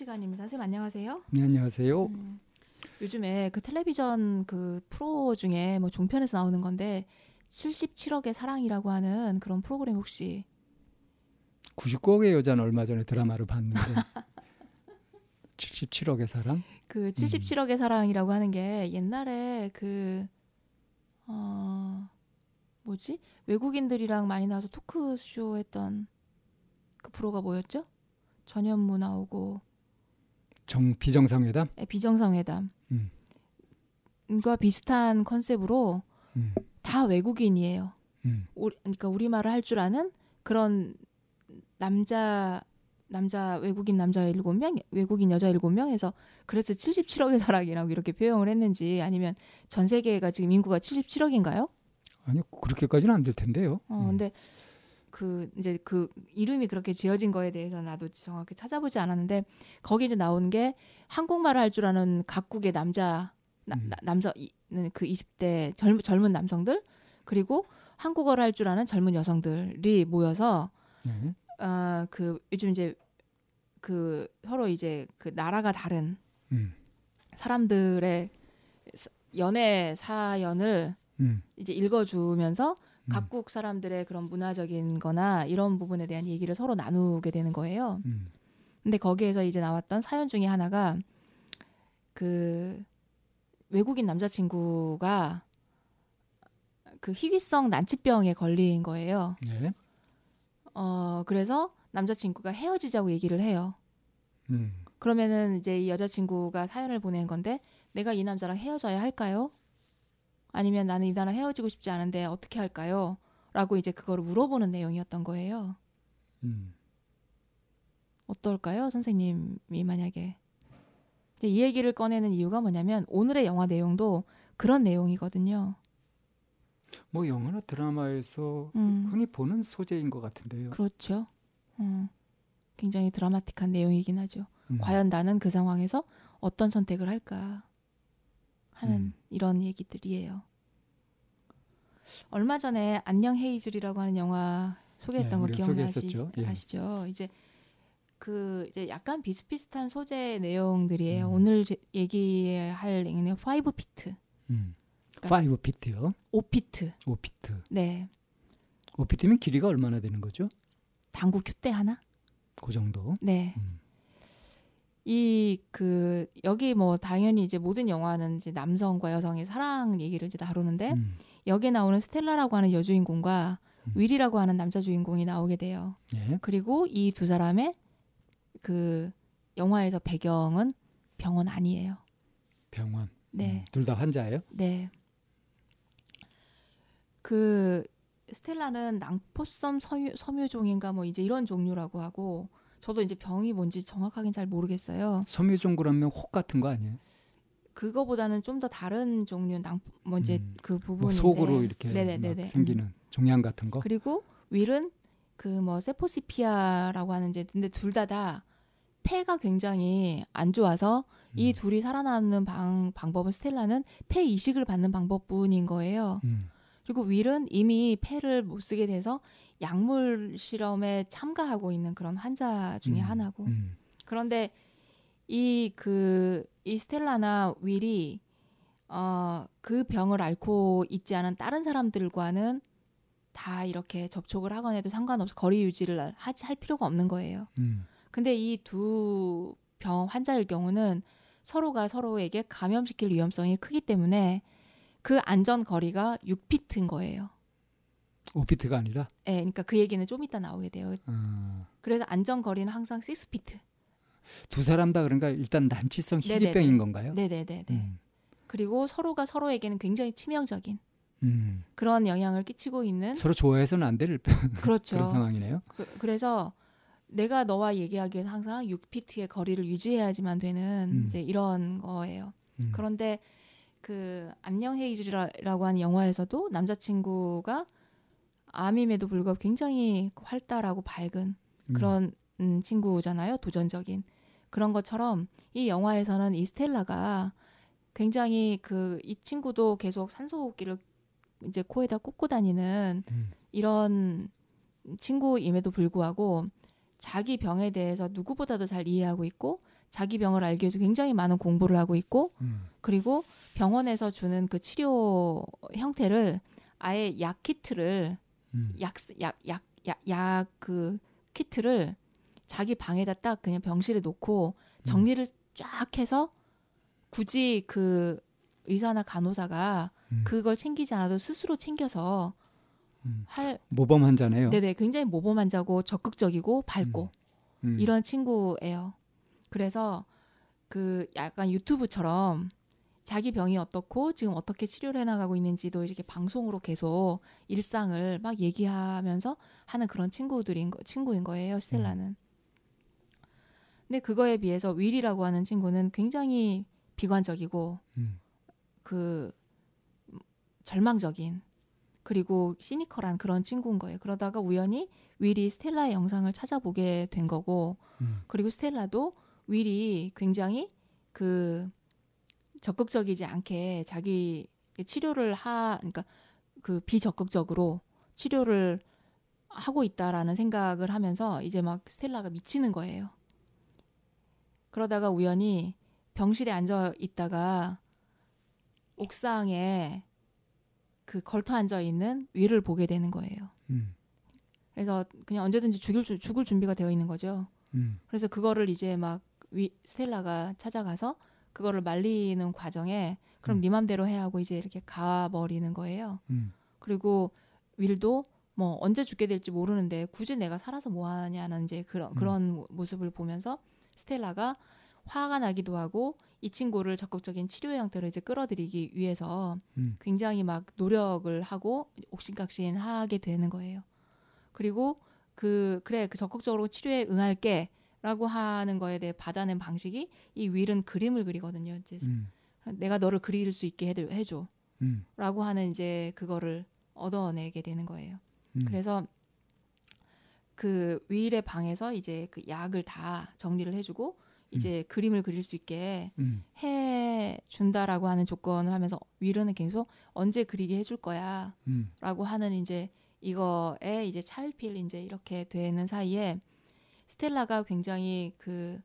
시간입니다. 선생님 안녕하세요. 네 안녕하세요. 음, 요즘에 그 텔레비전 그 프로 중에 뭐 종편에서 나오는 건데 77억의 사랑이라고 하는 그런 프로그램 혹시 99억의 여자는 얼마 전에 드라마를 봤는데 77억의 사랑? 그 77억의 사랑이라고 하는 게 옛날에 그 어, 뭐지? 외국인들이랑 많이 나와서 토크쇼 했던 그 프로가 뭐였죠? 전현무 나오고 정 비정상회담? 예, 비정상회담. 음. 과 비슷한 컨셉으로 음. 다 외국인이에요. 음. 우리, 그러니까 우리말을 할 줄 아는 그런 남자 남자 외국인 남자 일곱 명 외국인 여자 일곱 명에서 그래서 77억의 사랑이라고 이렇게 표현을 했는지 아니면 전 세계가 지금 인구가 77억인가요? 아니 그렇게까지는 안 될 텐데요. 어 음. 근데 그 이제 그 이름이 그렇게 지어진 거에 대해서 나도 정확히 찾아보지 않았는데 거기 이제 나온 게 한국말을 할 줄 아는 각국의 남자 나, 음. 나- 남자 이- 그 20대 젊, 젊은 남성들 그리고 한국어를 할 줄 아는 젊은 여성들이 모여서 네. 아, 그 요즘 이제 그 서로 이제 그 나라가 다른 음. 사람들의 사- 연애 사연을 음. 이제 읽어주면서 음. 각국 사람들의 그런 문화적인 거나 이런 부분에 대한 얘기를 서로 나누게 되는 거예요. 음. 근데 거기에서 이제 나왔던 사연 중에 하나가 그 외국인 남자친구가 그 희귀성 난치병에 걸린 거예요. 네. 어, 그래서 남자친구가 헤어지자고 얘기를 해요. 음. 그러면은 이제 이 여자친구가 사연을 보낸 건데 내가 이 남자랑 헤어져야 할까요? 아니면 나는 이 나랑 헤어지고 싶지 않은데 어떻게 할까요? 라고 이제 그거를 물어보는 내용이었던 거예요. 음. 어떨까요? 선생님이 만약에. 이 얘기를 꺼내는 이유가 뭐냐면 오늘의 영화 내용도 그런 내용이거든요. 뭐 영화나 드라마에서 음, 흔히 보는 소재인 것 같은데요. 그렇죠. 음, 굉장히 드라마틱한 내용이긴 하죠. 음. 과연 나는 그 상황에서 어떤 선택을 할까 하는 음. 이런 얘기들이에요. 얼마 전에 안녕 헤이즐이라고 하는 영화 소개했던 네, 거. 예. 기억나시죠? 이제 그 이제 약간 비슷비슷한 소재 내용들이에요. 음. 오늘 제- 얘기할 얘기는 5 피트, 음. 그러니까- 5 피트요. 5 피트. 5 피트. 네. 5 피트면 길이가 얼마나 되는 거죠? 당구 큐대 하나? 그 정도. 네. 음. 이 그 여기 뭐 당연히 이제 모든 영화는 이제 남성과 여성의 사랑 얘기를 이제 다루는데 음. 여기에 나오는 스텔라라고 하는 여주인공과 음. 윌이라고 하는 남자 주인공이 나오게 돼요. 예. 그리고 이 두 사람의 그 영화에서 배경은 병원 아니에요. 병원. 네. 둘다 환자예요? 네. 그 스텔라는 낭포섬 섬유, 섬유종인가 뭐 이제 이런 종류라고 하고 저도 이제 병이 뭔지 정확하게는 잘 모르겠어요. 섬유종 그러면 혹 같은 거 아니에요? 그거보다는 좀 더 다른 종류 낭뭐 이제 음. 그뭐 부분인데 속으로 이렇게 네네네네. 막 생기는 종양 같은 거. 그리고 윌은 그 뭐 세포시피아라고 하는 이제 근데 둘 다다 폐가 굉장히 안 좋아서 이 음. 둘이 살아남는 방, 방법은 스텔라는 폐 이식을 받는 방법뿐인 거예요. 음. 그리고 윌은 이미 폐를 못 쓰게 돼서 약물 실험에 참가하고 있는 그런 환자 중에 음. 하나고. 음. 그런데 이 그이 스텔라나 윌이 어 그 병을 앓고 있지 않은 다른 사람들과는 다 이렇게 접촉을 하거나 해도 상관없어 거리 유지를 하지 할 필요가 없는 거예요. 음. 근데 이 두 병 환자일 경우는 서로가 서로에게 감염시킬 위험성이 크기 때문에 그 안전 거리가 6피트인 거예요. 5피트가 아니라. 예, 그러니까 그 얘기는 좀 이따 나오게 돼요. 어. 그래서 안전 거리는 항상 6피트. 두 사람 다 그러니까 일단 난치성. 희귀병인 건가요? 네네네. 네 음. 그리고 서로가 서로에게는 굉장히 치명적인 음. 그런 영향을 끼치고 있는 서로 좋아해서는 안 될 그렇죠. 그런 상황이네요. 그, 래서 내가 너와 얘기하기 위해서 항상 6피트의 거리를 유지해야지만 되는 음. 이제 이런 거예요. 음. 그런데 그 안녕 헤이즐이라고 하는 영화에서도 남자친구가 암임에도 불구하고 굉장히 활달하고 밝은 음. 그런 음, 친구잖아요. 도전적인 그런 것처럼 이 영화에서는 이 스텔라가 굉장히 그 이 친구도 계속 산소호흡기를 이제 코에다 꽂고 다니는 음. 이런 친구임에도 불구하고 자기 병에 대해서 누구보다도 잘 이해하고 있고 자기 병을 알기 위해서 굉장히 많은 공부를 하고 있고 음. 그리고 병원에서 주는 그 치료 형태를 아예 약 키트를 음. 약약약약 그 키트를 자기 방에다 딱 그냥 병실에 놓고 음. 정리를 쫙 해서 굳이 그 의사나 간호사가 음. 그걸 챙기지 않아도 스스로 챙겨서 음. 할 모범 환자네요. 네네 굉장히 모범 환자고 적극적이고 밝고 음. 이런 친구예요. 그래서 그 약간 유튜브처럼 자기 병이 어떻고 지금 어떻게 치료를 해나가고 있는지도 이렇게 방송으로 계속 일상을 막 얘기하면서 하는 그런 친구들인 거, 친구인 거예요 스텔라는. 근데 그거에 비해서 윌이라고 하는 친구는 굉장히 비관적이고 음. 그 절망적인 그리고 시니컬한 그런 친구인 거예요. 그러다가 우연히 윌이 스텔라의 영상을 찾아보게 된 거고 음. 그리고 스텔라도 윌이 굉장히 그 적극적이지 않게 자기 치료를 하 그러니까 그 비적극적으로 치료를 하고 있다라는 생각을 하면서 이제 막 스텔라가 미치는 거예요. 그러다가 우연히 병실에 앉아 있다가 옥상에 그 걸터 앉아 있는 윌을 보게 되는 거예요. 음. 그래서 그냥 언제든지 죽일 줄- 죽을 준비가 되어 있는 거죠. 음. 그래서 그거를 이제 막 위, 스텔라가 찾아가서 그거를 말리는 과정에 그럼 음. 네 맘대로 해 하고 이제 이렇게 가버리는 거예요. 음. 그리고 윌도 뭐 언제 죽게 될지 모르는데 굳이 내가 살아서 뭐 하냐는 이제 그런 음. 그런 모- 모습을 보면서 스텔라가 화가 나기도 하고 이 친구를 적극적인 치료 형태로 이제 끌어들이기 위해서 음. 굉장히 막 노력을 하고 옥신각신 하게 되는 거예요. 그리고 그 그래 그 적극적으로 치료에 응할게 라고 하는 거에 대해 받아낸 방식이 이 윌은 그림을 그리거든요. 이제 음. 내가 너를 그릴 수 있게 해줘- 해줘. 음. 라고 하는 이제 그거를 얻어내게 되는 거예요. 음. 그래서 그 윌의 방에서 이제 그 약을 다 정리를 해주고 이제 그림을 그릴 수 있게 음. 해 준다라고 하는 조건을 하면서 윌은 계속 언제 그리게 해줄 거야라고 음. 하는 이제 이거에 이제 차일피일 이제 이렇게 되는 사이에 스텔라가 굉장히 그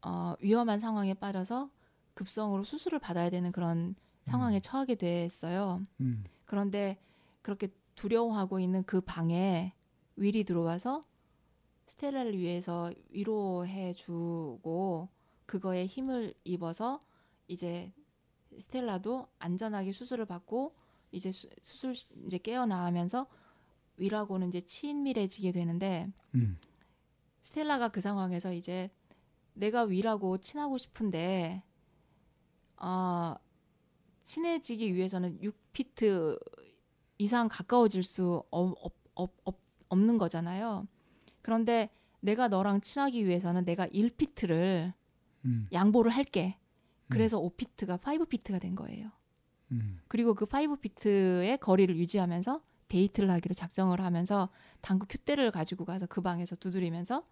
어, 위험한 상황에 빠져서 급성으로 수술을 받아야 되는 그런 상황에 음. 처하게 됐어요. 음. 그런데 그렇게 두려워하고 있는 그 방에 윌이 들어와서 스텔라를 위해서 위로해 주고 그거에 힘을 입어서 이제 스텔라도 안전하게 수술을 받고 이제 수, 술 이제 깨어나면서 윌하고는 이제 친밀해지게 되는데 음. 스텔라가 그 상황에서 이제 내가 윌하고 친하고 싶은데 어, 친해지기 위해서는 6피트 이상 가까워질 수 없, 없, 없, 없, 없는 거잖아요. 그런데 내가 너랑 친하기 위해서는 내가 1피트를 음. 양보를 할게. 그래서 5피트가 5피트가 된 거예요. 음. 그리고 그 5피트의 거리를 유지하면서 데이트를 하기로 작정을 하면서 당구 큐대를 가지고 가서 그 방에서 두드리면서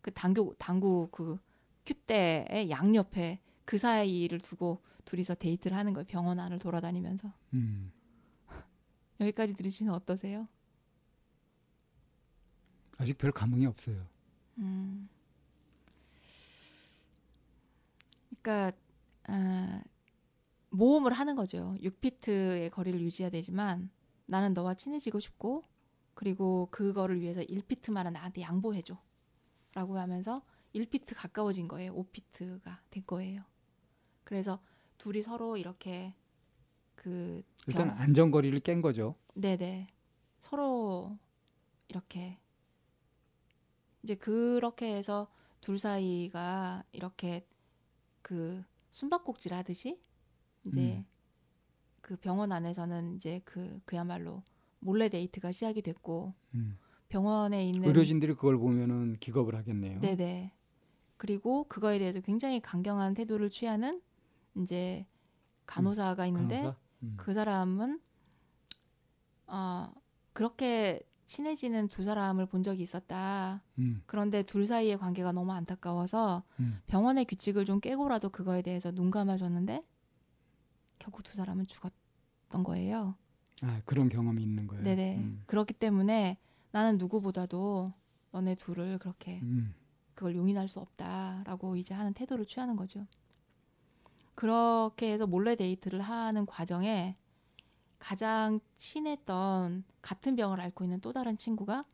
그 당구 당구 그 큐대의 양옆에 그 사이를 두고 둘이서 데이트를 하는 거예요. 병원 안을 돌아다니면서. 음. 여기까지 들으시면 어떠세요? 아직 별 감흥이 없어요. 음. 그러니까 아, 모험을 하는 거죠. 6피트의 거리를 유지해야 되지만 나는 너와 친해지고 싶고 그리고 그거를 위해서 1피트만은 나한테 양보해줘. 라고 하면서 1피트 가까워진 거예요. 5피트가 된 거예요. 그래서 둘이 서로 이렇게 그 일단 병- 안전거리를 깬 거죠. 네네. 서로 이렇게 이제 그렇게 해서 둘 사이가 이렇게 그 숨바꼭질 하듯이 이제 음. 그 병원 안에서는 이제 그 그야말로 몰래 데이트가 시작이 됐고 음. 병원에 있는 의료진들이 그걸 보면은 기겁을 하겠네요. 네네. 그리고 그거에 대해서 굉장히 강경한 태도를 취하는 이제 간호사가 있는데 간호사? 음. 그 사람은 어 그렇게 친해지는 두 사람을 본 적이 있었다. 음. 그런데 둘 사이의 관계가 너무 안타까워서 음. 병원의 규칙을 좀 깨고라도 그거에 대해서 눈 감아줬는데 결국 두 사람은 죽었 던 거예요. 아 그런 경험이 있는 거예요. 네네. 음. 그렇기 때문에 나는 누구보다도 너네 둘을 그렇게 음. 그걸 용인할 수 없다라고 이제 하는 태도를 취하는 거죠. 그렇게 해서 몰래 데이트를 하는 과정에 가장 친했던 같은 병을 앓고 있는 또 다른 친구가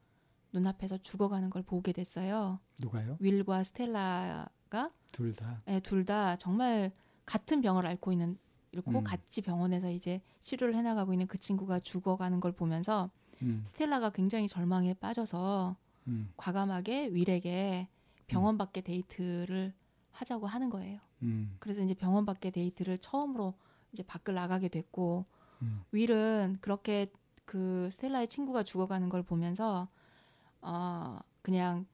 눈앞에서 죽어가는 걸 보게 됐어요. 누가요? 윌과 스텔라가 둘 다. 예, 둘다 정말 같은 병을 앓고 있는 이렇고 음. 같이 병원에서 이제 치료를 해나가고 있는 그 친구가 죽어가는 걸 보면서 음. 스텔라가 굉장히 절망에 빠져서 음. 과감하게 윌에게 병원 밖에 데이트를 하자고 하는 거예요. 음. 그래서 이제 병원 밖에 데이트를 처음으로 이제 밖을 나가게 됐고 음. 윌은 그렇게 그 스텔라의 친구가 죽어가는 걸 보면서 어 그냥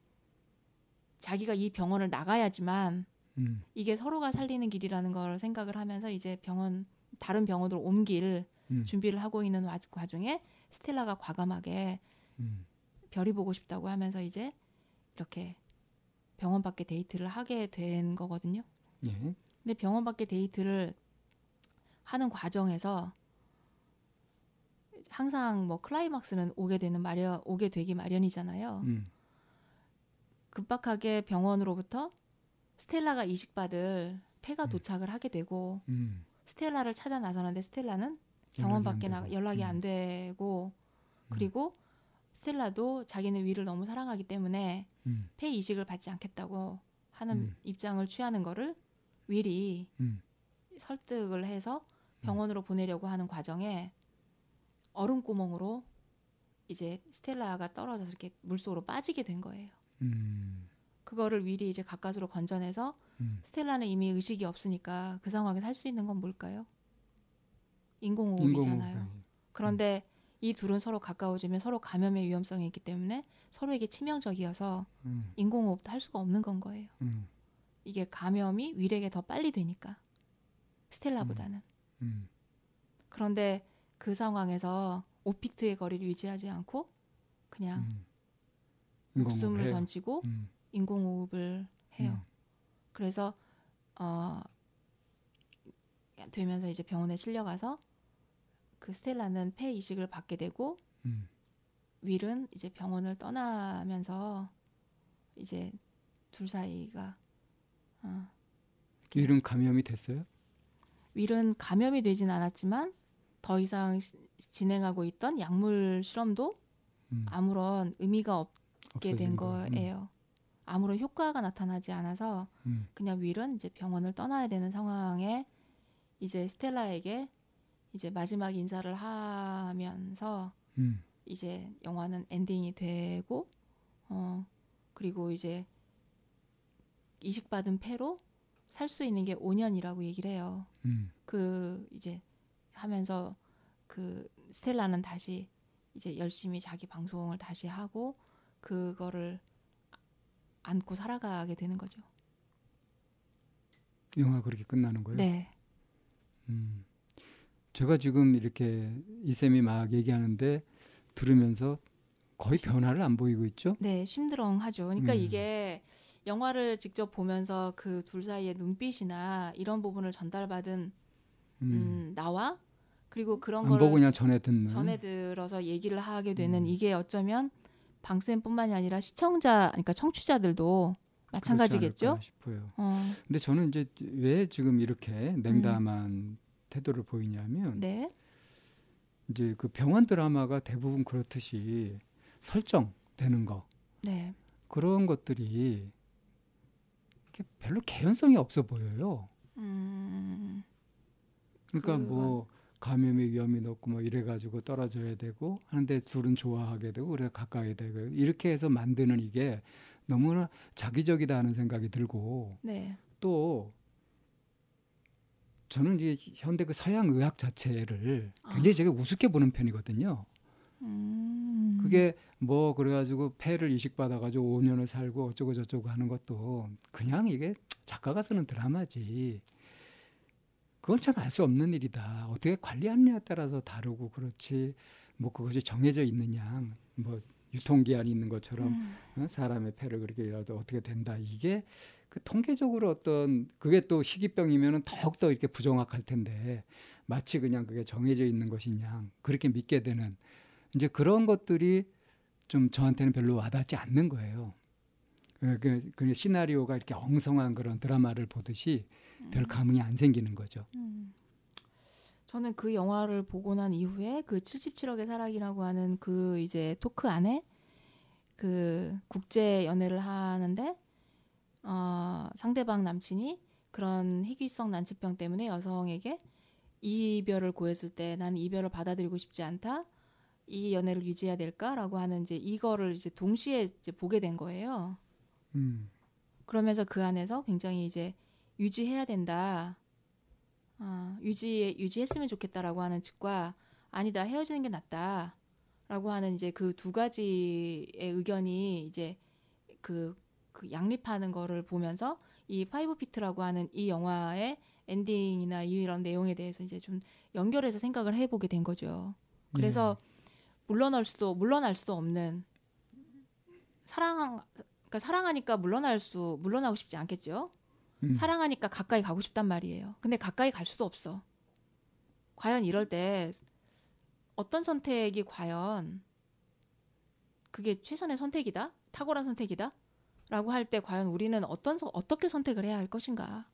자기가 이 병원을 나가야지만 음. 이게 서로가 살리는 길이라는 걸 생각을 하면서 이제 병원 다른 병원으로 옮길 음. 준비를 하고 있는 와- 와중에 스텔라가 과감하게 음. 별이 보고 싶다고 하면서 이제 이렇게 병원 밖에 데이트를 하게 된 거거든요. 예. 근데 병원 밖에 데이트를 하는 과정에서 항상 뭐 클라이막스는 오게 되는 마련 오게 되기 마련이잖아요. 음. 급박하게 병원으로부터 스텔라가 이식받을 폐가 음. 도착을 하게 되고 음. 스텔라를 찾아 나서는데 스텔라는 병원 밖에 나. 연락이 음. 안 되고 그리고 스텔라도 자기는 위를 너무 사랑하기 때문에 음. 폐 이식을 받지 않겠다고 하는 음. 입장을 취하는 거를 윌이 음. 설득을 해서 병원으로 보내려고 하는 과정에 얼음 구멍으로 이제 스텔라가 떨어져서 이렇게 물속으로 빠지게 된 거예요. 음. 그거를 윌이 이제 가까스로 건져내서 음. 스텔라는 이미 의식이 없으니까 그 상황에서 할 수 있는 건 뭘까요? 인공호흡이잖아요. 인공호흡. 그런데 이 둘은 서로 가까워지면 서로 감염의 위험성이 있기 때문에 서로에게 치명적이어서 음. 인공호흡도 할 수가 없는 건 거예요. 음. 이게 감염이 윌에게 더 빨리 되니까 스텔라보다는. 음. 그런데 그 상황에서 5피트의 거리를 유지하지 않고 그냥 음. 목숨을 해요. 던지고 음. 인공호흡을 해요. 음. 그래서 어 되면서 이제 병원에 실려가서 그 스텔라는 폐 이식을 받게 되고 음. 윌은 이제 병원을 떠나면서 이제 둘 사이가 어, 이름 감염이 됐어요? 윌은 감염이 되진 않았지만 더 이상 시- 진행하고 있던 약물 실험도 음. 아무런 의미가 없게 된 없어진 거. 거예요. 아무런 효과가 나타나지 않아서 음. 그냥 윌은 이제 병원을 떠나야 되는 상황에 이제 스텔라에게 이제 마지막 인사를 하면서 음. 이제 영화는 엔딩이 되고 어 그리고 이제 이식받은 폐로 살 수 있는 게 5년이라고 얘기를 해요. 음. 그 이제 하면서 그 스텔라는 다시 이제 열심히 자기 방송을 다시 하고 그거를 안고 살아가게 되는 거죠. 영화 그렇게 끝나는 거예요? 네. 음. 제가 지금 이렇게 이쌤이 막 얘기하는데 들으면서 거의 변화를 안 보이고 있죠? 네, 심드렁하죠. 그러니까 음. 이게 영화를 직접 보면서 그 둘 사이의 눈빛이나 이런 부분을 전달받은 음. 음, 나와 그리고 그런 안걸 보고 그냥 전해 듣는. 전해 들어서 얘기를 하게 되는 음. 이게 어쩌면 방쌤뿐만이 아니라 시청자, 그러니까 청취자들도 마찬가지겠죠. 싶어요. 어, 근데 저는 이제 왜 지금 이렇게 냉담한 태도를 보이냐면 네, 이제 그 병원 드라마가 대부분 그렇듯이 설정되는 거 네, 그런 것들이 별로 개연성이 없어 보여요. 음, 그러니까 그건- 뭐 감염의 위험이 높고 뭐 이래가지고 떨어져야 되고 하는데 둘은 좋아하게 되고 그래 가까이 되고 이렇게 해서 만드는 이게 너무나 자기적이다 하는 생각이 들고 네, 또 저는 이제 현대 그 서양 의학 자체를 굉장히 아. 제가 우습게 보는 편이거든요. 음, 그게 뭐 그래가지고 폐를 이식받아가지고 5년을 살고 어쩌고 저쩌고 하는 것도 그냥 이게 작가가 쓰는 드라마지. 그건 참 알 수 없는 일이다. 어떻게 관리하느냐에 따라서 다르고 그렇지. 뭐 그것이 정해져 있느냐. 뭐 유통기한이 있는 것처럼 음, 어? 사람의 폐를 그렇게 일하도 어떻게 된다. 이게 그 통계적으로 어떤 그게 또 희귀병이면은 더욱 더 이렇게 부정확할 텐데 마치 그냥 그게 정해져 있는 것이냐 그렇게 믿게 되는 이제 그런 것들이 좀 저한테는 별로 와닿지 않는 거예요. 그, 그, 그 시나리오가 이렇게 엉성한 그런 드라마를 보듯이 별 감흥이 안 생기는 거죠. 음. 저는 그 영화를 보고 난 이후에 그 77억의 사랑이라고 하는 그 이제 토크 안에 그 국제 연애를 하는데 어, 상대방 남친이 그런 희귀성 난치병 때문에 여성에게 이별을 고했을 때 나는 이별을 받아들이고 싶지 않다. 이 연애를 유지해야 될까라고 하는 이제 이거를 이제 동시에 이제 보게 된 거예요. 음. 그러면서 그 안에서 굉장히 이제 유지해야 된다. 어, 유지 유지했으면 좋겠다라고 하는 측과 아니다 헤어지는 게 낫다라고 하는 이제 그 두 가지의 의견이 이제 그, 그 양립하는 거를 보면서 이 파이브 피트라고 하는 이 영화의 엔딩이나 이런 내용에 대해서 이제 좀 연결해서 생각을 해보게 된 거죠. 그래서 물러날 수도 물러날 수도 없는 사랑 그러니까 사랑하니까 물러날 수 물러나고 싶지 않겠죠. 음. 사랑하니까 가까이 가고 싶단 말이에요. 근데 가까이 갈 수도 없어. 과연 이럴 때 어떤 선택이 과연 그게 최선의 선택이다? 탁월한 선택이다? 라고 할 때 과연 우리는 어떤 서- 어떻게 선택을 해야 할 것인가?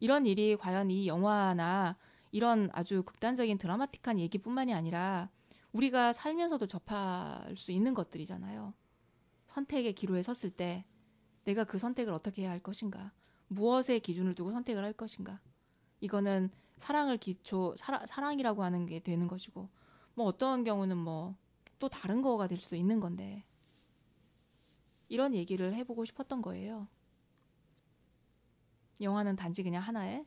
이런 일이 과연 이 영화나 이런 아주 극단적인 드라마틱한 얘기뿐만이 아니라 우리가 살면서도 접할 수 있는 것들이잖아요. 선택의 기로에 섰을 때 내가 그 선택을 어떻게 해야 할 것인가? 무엇에 기준을 두고 선택을 할 것인가? 이거는 사랑을 기초 사랑, 사랑이라고 하는 게 되는 것이고 뭐 어떤 경우는 뭐 또 다른 거가 될 수도 있는 건데 이런 얘기를 해보고 싶었던 거예요. 영화는 단지 그냥 하나의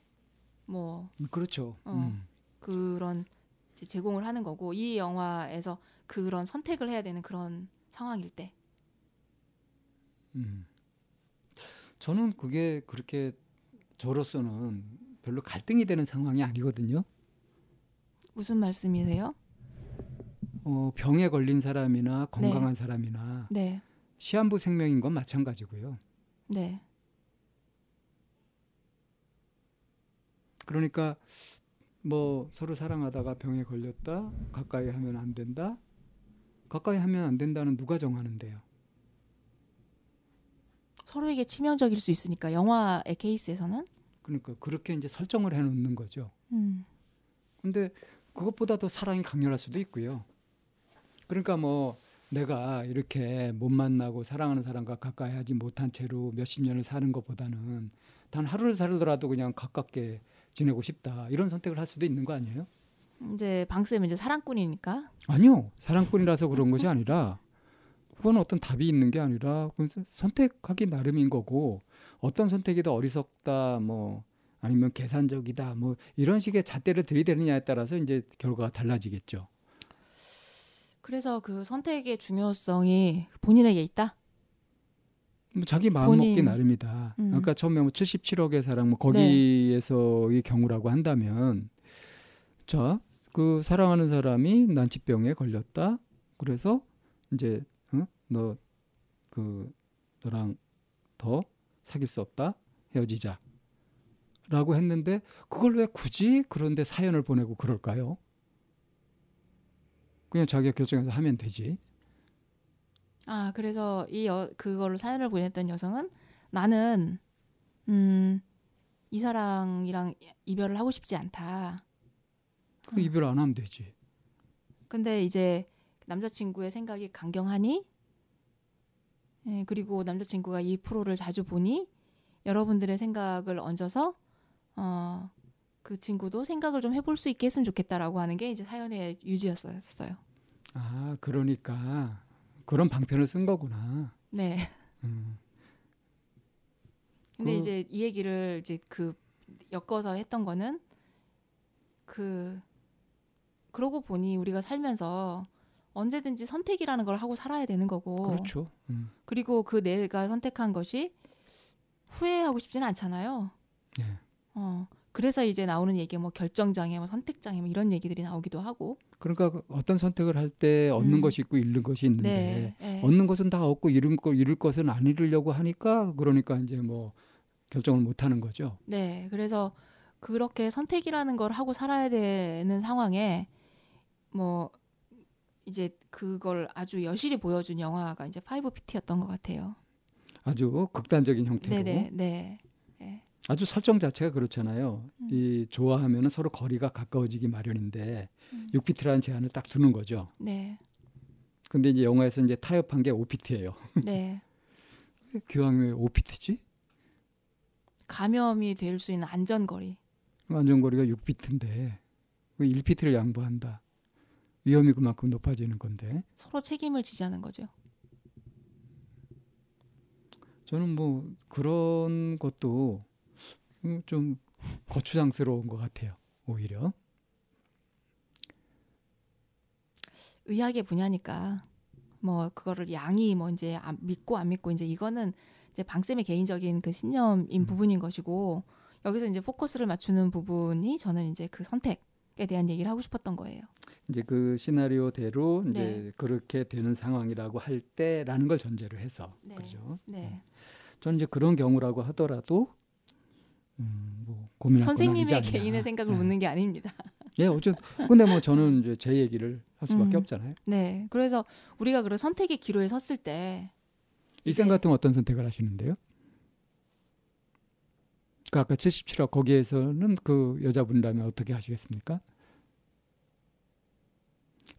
뭐 그렇죠. 어. 음. 그런 제공을 하는 거고 이 영화에서 그런 선택을 해야 되는 그런 상황일 때 음. 저는 그게 그렇게 저로서는 별로 갈등이 되는 상황이 아니거든요. 무슨 말씀이세요? 어, 병에 걸린 사람이나 건강한 사람이나 네, 시한부 생명인 건 마찬가지고요. 네, 그러니까 뭐 서로 사랑하다가 병에 걸렸다 가까이 하면 안 된다 가까이 하면 안 된다는 누가 정하는데요 서로에게 치명적일 수 있으니까 영화의 케이스에서는? 그러니까 그렇게 이제 설정을 해놓는 거죠. 음, 근데 그것보다 더 사랑이 강렬할 수도 있고요. 그러니까 뭐 내가 이렇게 못 만나고 사랑하는 사람과 가까이 하지 못한 채로 몇십 년을 사는 것보다는 단 하루를 살더라도 그냥 가깝게 지내고 싶다. 이런 선택을 할 수도 있는 거 아니에요? 이제 방쌤은 이제 사랑꾼이니까? 아니요. 사랑꾼이라서 그런 것이 아니라 그건 어떤 답이 있는 게 아니라 선- 선택하기 나름인 거고 어떤 선택이 더 어리석다 뭐 아니면 계산적이다 뭐 이런 식의 잣대를 들이대느냐에 따라서 이제 결과가 달라지겠죠. 그래서 그 선택의 중요성이 본인에게 있다. 뭐 자기 마음 먹기 본인. 나름이다. 음. 아까 처음에 뭐 77억의 사랑 뭐 거기에서의 경우라고 한다면 자, 그 사랑하는 사람이 난치병에 걸렸다. 그래서 이제 어? 너 그 너랑 더 사귈 수 없다. 헤어지자. 라고 했는데 그걸 왜 굳이 그런데 사연을 보내고 그럴까요? 그냥 자기가 결정해서 하면 되지. 아 그래서 이 여, 그거를 사연을 보냈던 여성은 나는 음, 이 사랑이랑 이별을 하고 싶지 않다. 그 이별 안 하면 되지. 근데 이제 남자친구의 생각이 강경하니 예, 그리고 남자친구가 이 프로를 자주 보니 여러분들의 생각을 얹어서 어, 그 친구도 생각을 좀 해볼 수 있게 했으면 좋겠다라고 하는 게 이제 사연의 유지였어요. 아, 그러니까 그런 방편을 쓴 거구나. 네. 음. 근데 그- 이제 이 얘기를 이제 그 엮어서 했던 거는 그 그러고 보니 우리가 살면서 언제든지 선택이라는 걸 하고 살아야 되는 거고 그렇죠. 음. 그리고 그 내가 선택한 것이 후회하고 싶지는 않잖아요. 네. 어. 그래서 이제 나오는 얘기 뭐 결정장애, 뭐 선택장애 뭐 이런 얘기들이 나오기도 하고. 그러니까 그 어떤 선택을 할 때 얻는 음. 것이 있고 잃는 것이 있는데 네. 네. 얻는 것은 다 얻고 잃은 거 잃을 것은 안 잃으려고 하니까 그러니까 이제 뭐 결정을 못 하는 거죠. 네. 그래서 그렇게 선택이라는 걸 하고 살아야 되는 상황에 뭐 이제 그걸 아주 여실히 보여준 영화가 이제 파이브 피트였던 것 같아요. 아주 극단적인 형태로 네네 네. 네. 아주 설정 자체가 그렇잖아요. 음. 이 좋아하면은 서로 거리가 가까워지기 마련인데 음. 6피트라는 제한을 딱 두는 거죠. 네. 근데 이제 영화에서 이제 타협한 게 5피트예요. 네. 왜 5피트지? 감염이 될 수 있는 안전거리. 안전거리가 6피트인데 왜 1피트를 양보한다? 위험이 그만큼 높아지는 건데 서로 책임을 지자는 거죠. 저는 뭐 그런 것도 음, 좀 거추장스러운 것 같아요. 오히려 의학의 분야니까 뭐 그거를 양이 뭐 이제 안 믿고 안 믿고 이제 이거는 이제 방쌤의 개인적인 그 신념인 음. 부분인 것이고 여기서 이제 포커스를 맞추는 부분이 저는 이제 그 선택에 대한 얘기를 하고 싶었던 거예요. 이제 그 시나리오대로 이제 네. 그렇게 되는 상황이라고 할 때라는 걸 전제로 해서 네. 그렇죠. 네. 저는 이제 그런 경우라고 하더라도 음, 뭐 고민할 선생님의. 개인의 생각을 예. 묻는 게 아닙니다. 예, 어쨌든 근데 뭐 저는 이제 제 얘기를 할 수밖에 음. 없잖아요. 네. 그래서 우리가 그런 선택의 기로에 섰을 때 이제- 같은 어떤 선택을 하시는데요? 그 아까 77화 거기에서는 그 여자분이라면 어떻게 하시겠습니까?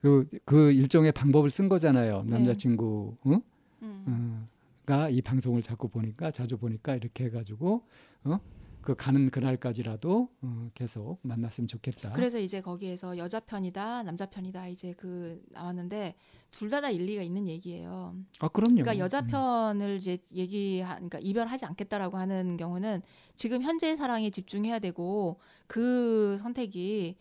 그, 그 일종의 방법을 쓴 거잖아요. 네. 남자친구, 어? 음. 어, 가이 방송을 자꾸 보니까 자주 보니까 이렇게 해가지고 어? 그 가는 그날까지라도 어, 계속 만났으면 좋겠다. 그래서 이제 거기에서 여자 편이다, 남자 편이다 이제 그 나왔는데 둘 다 다 일리가 있는 얘기예요. 아 그럼요. 그러니까 여자 음. 편을 이제 얘기하, 그러니까 이별하지 않겠다라고 하는 경우는 지금 현재의 사랑에 집중해야 되고 그 선택이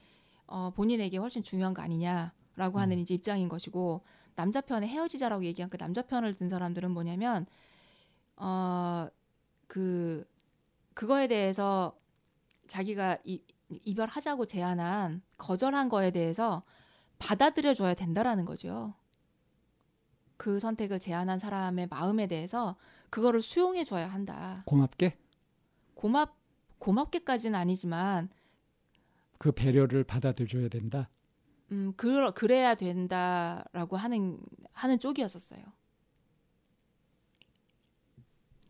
어, 본인에게 훨씬 중요한 거 아니냐 라고 하는 음. 이제 입장인 것이고 남자 편에 헤어지자라고 얘기한 그 남자 편을 든 사람들은 뭐냐면 어 그 그거에 대해서 자기가 이, 이별하자고 제안한 거절한 거에 대해서 받아들여 줘야 된다라는 거죠. 그 선택을 제안한 사람의 마음에 대해서 그거를 수용해 줘야 한다. 고맙게 고맙 고맙게까지는 아니지만 그 배려를 받아들여야 된다. 음 그, 그래야 된다라고 하는 하는 쪽이었었어요.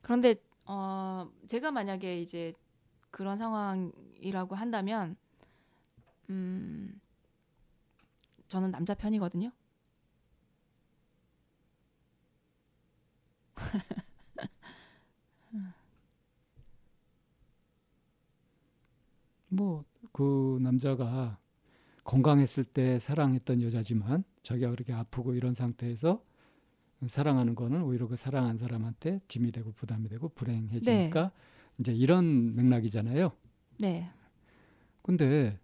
그런데 어 제가 만약에 이제 그런 상황이라고 한다면 음 저는 남자 편이거든요. 뭐 그 남자가 건강했을 때 사랑했던 여자지만 자기가 그렇게 아프고 이런 상태에서 사랑하는 거는 오히려 그 사랑한 사람한테 짐이 되고 부담이 되고 불행해지니까 이제 이런 맥락이잖아요. 네. 근데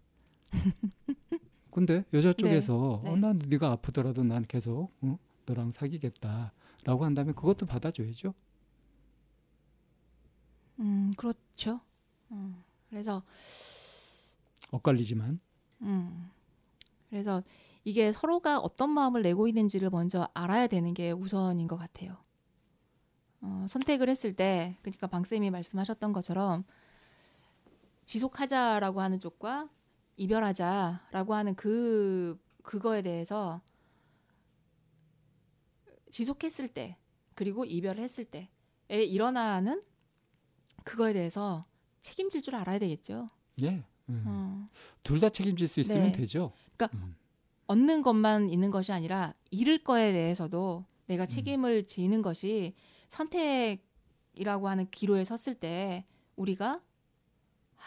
근데 여자 쪽에서 네. 어, 난 네가 아프더라도 난 계속 어, 너랑 사귀겠다라고 한다면 그것도 받아줘야죠. 음 그렇죠. 음, 그래서 엇갈리지만 음. 그래서 이게 서로가 어떤 마음을 내고 있는지를 먼저 알아야 되는 게 우선인 것 같아요. 어, 선택을 했을 때, 그러니까 방쌤이 말씀하셨던 것처럼 지속하자라고 하는 쪽과 이별하자라고 하는 그 그거에 대해서 지속했을 때 그리고 이별을 했을 때에 일어나는 그거에 대해서 책임질 줄 알아야 되겠죠. 예. 음. 어. 둘다 책임질 수 있으면 네. 되죠. 그러니까 음. 얻는 것만 있는 것이 아니라 잃을 거에 대해서도 내가 책임을 지는 것이 선택이라고 하는 기로에 섰을 때 우리가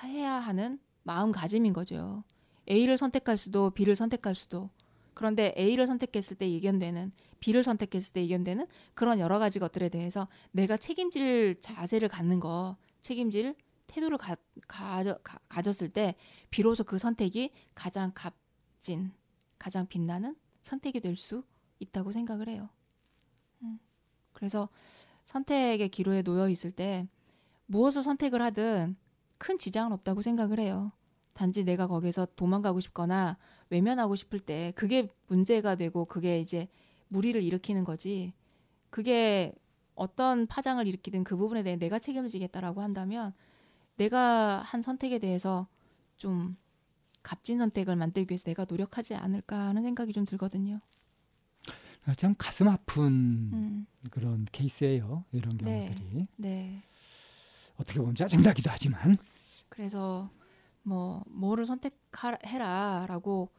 해야 하는 마음가짐인 거죠. A를 선택할 수도 B를 선택할 수도 그런데 A를 선택했을 때 이견되는 B를 선택했을 때 이견되는 그런 여러 가지 것들에 대해서 내가 책임질 자세를 갖는 거 책임질 태도를 가, 가져, 가, 가졌을 때 비로소 그 선택이 가장 값진 가장 빛나는 선택이 될 수 있다고 생각을 해요. 음. 그래서 선택의 기로에 놓여 있을 때 무엇을 선택을 하든 큰 지장은 없다고 생각을 해요. 단지 내가 거기서 도망가고 싶거나 외면하고 싶을 때 그게 문제가 되고 그게 이제 무리를 일으키는 거지. 그게 어떤 파장을 일으키든 그 부분에 대해 내가 책임을 지겠다라고 한다면 내가 한 선택에 대해서 좀 값진 선택을 만들기 위해서 내가 노력하지 않을까 하는 생각이 좀 들거든요. 참 가슴 아픈 음, 그런 케이스예요. 이런 네. 경우들이 네. 어떻게 보면 짜증나기도 하지만 그래서 뭐 뭐를 선택해라라고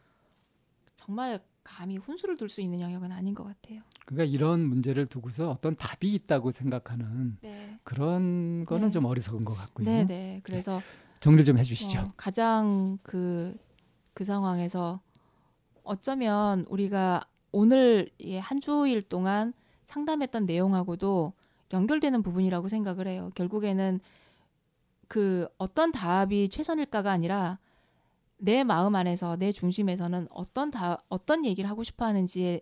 정말 감히 훈수를 둘 수 있는 영역은 아닌 것 같아요. 그러니까 이런 문제를 두고서 어떤 답이 있다고 생각하는 네. 그런 거는 네. 좀 어리석은 것 같고요. 네, 네. 그래서 정리 좀 해주시죠. 어, 가장 그, 그 상황에서 어쩌면 우리가 오늘 예, 한 주일 동안 상담했던 내용하고도 연결되는 부분이라고 생각을 해요. 결국에는 그 어떤 답이 최선일까가 아니라 내 마음 안에서 내 중심에서는 어떤 다 어떤 얘기를 하고 싶어 하는지에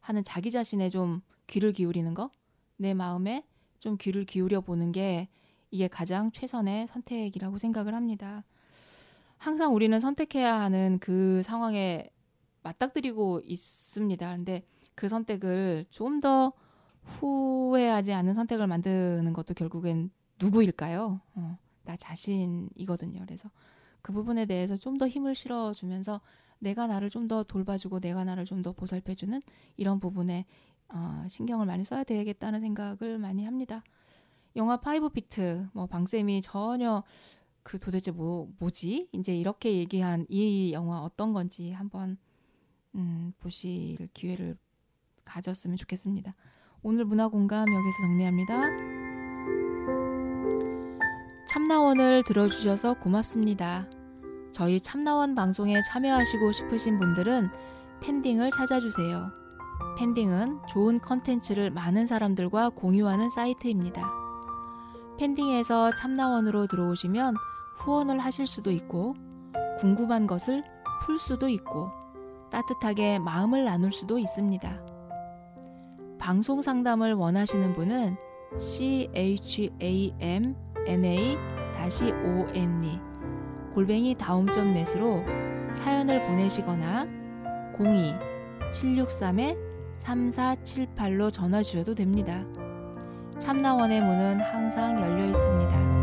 하는 자기 자신에 좀 귀를 기울이는 거, 내 마음에 좀 귀를 기울여 보는 게 이게 가장 최선의 선택이라고 생각을 합니다. 항상 우리는 선택해야 하는 그 상황에 맞닥뜨리고 있습니다. 근데 그 선택을 좀 더 후회하지 않는 선택을 만드는 것도 결국엔 누구일까요? 어, 나 자신이거든요. 그래서 그 부분에 대해서 좀 더 힘을 실어주면서 내가 나를 좀 더 돌봐주고 내가 나를 좀 더 보살펴주는 이런 부분에 어, 신경을 많이 써야 되겠다는 생각을 많이 합니다. 영화 파이브 피트 뭐 방쌤이 전혀 그 도대체 뭐 뭐지 이제 이렇게 얘기한 이 영화 어떤 건지 한번 음, 보실 기회를 가졌으면 좋겠습니다. 오늘 문화 공감 여기서 정리합니다. 참나원을 들어주셔서 고맙습니다. 저희 참나원 방송에 참여하시고 싶으신 분들은 팬딩을 찾아주세요. 팬딩은 좋은 컨텐츠를 많은 사람들과 공유하는 사이트입니다. 팬딩에서 참나원으로 들어오시면 후원을 하실 수도 있고 궁금한 것을 풀 수도 있고 따뜻하게 마음을 나눌 수도 있습니다. 방송 상담을 원하시는 분은 chamna-one 골뱅이 다음점 넷으로 사연을 보내시거나 02-763-3478로 전화 주셔도 됩니다. 참나원의 문은 항상 열려 있습니다.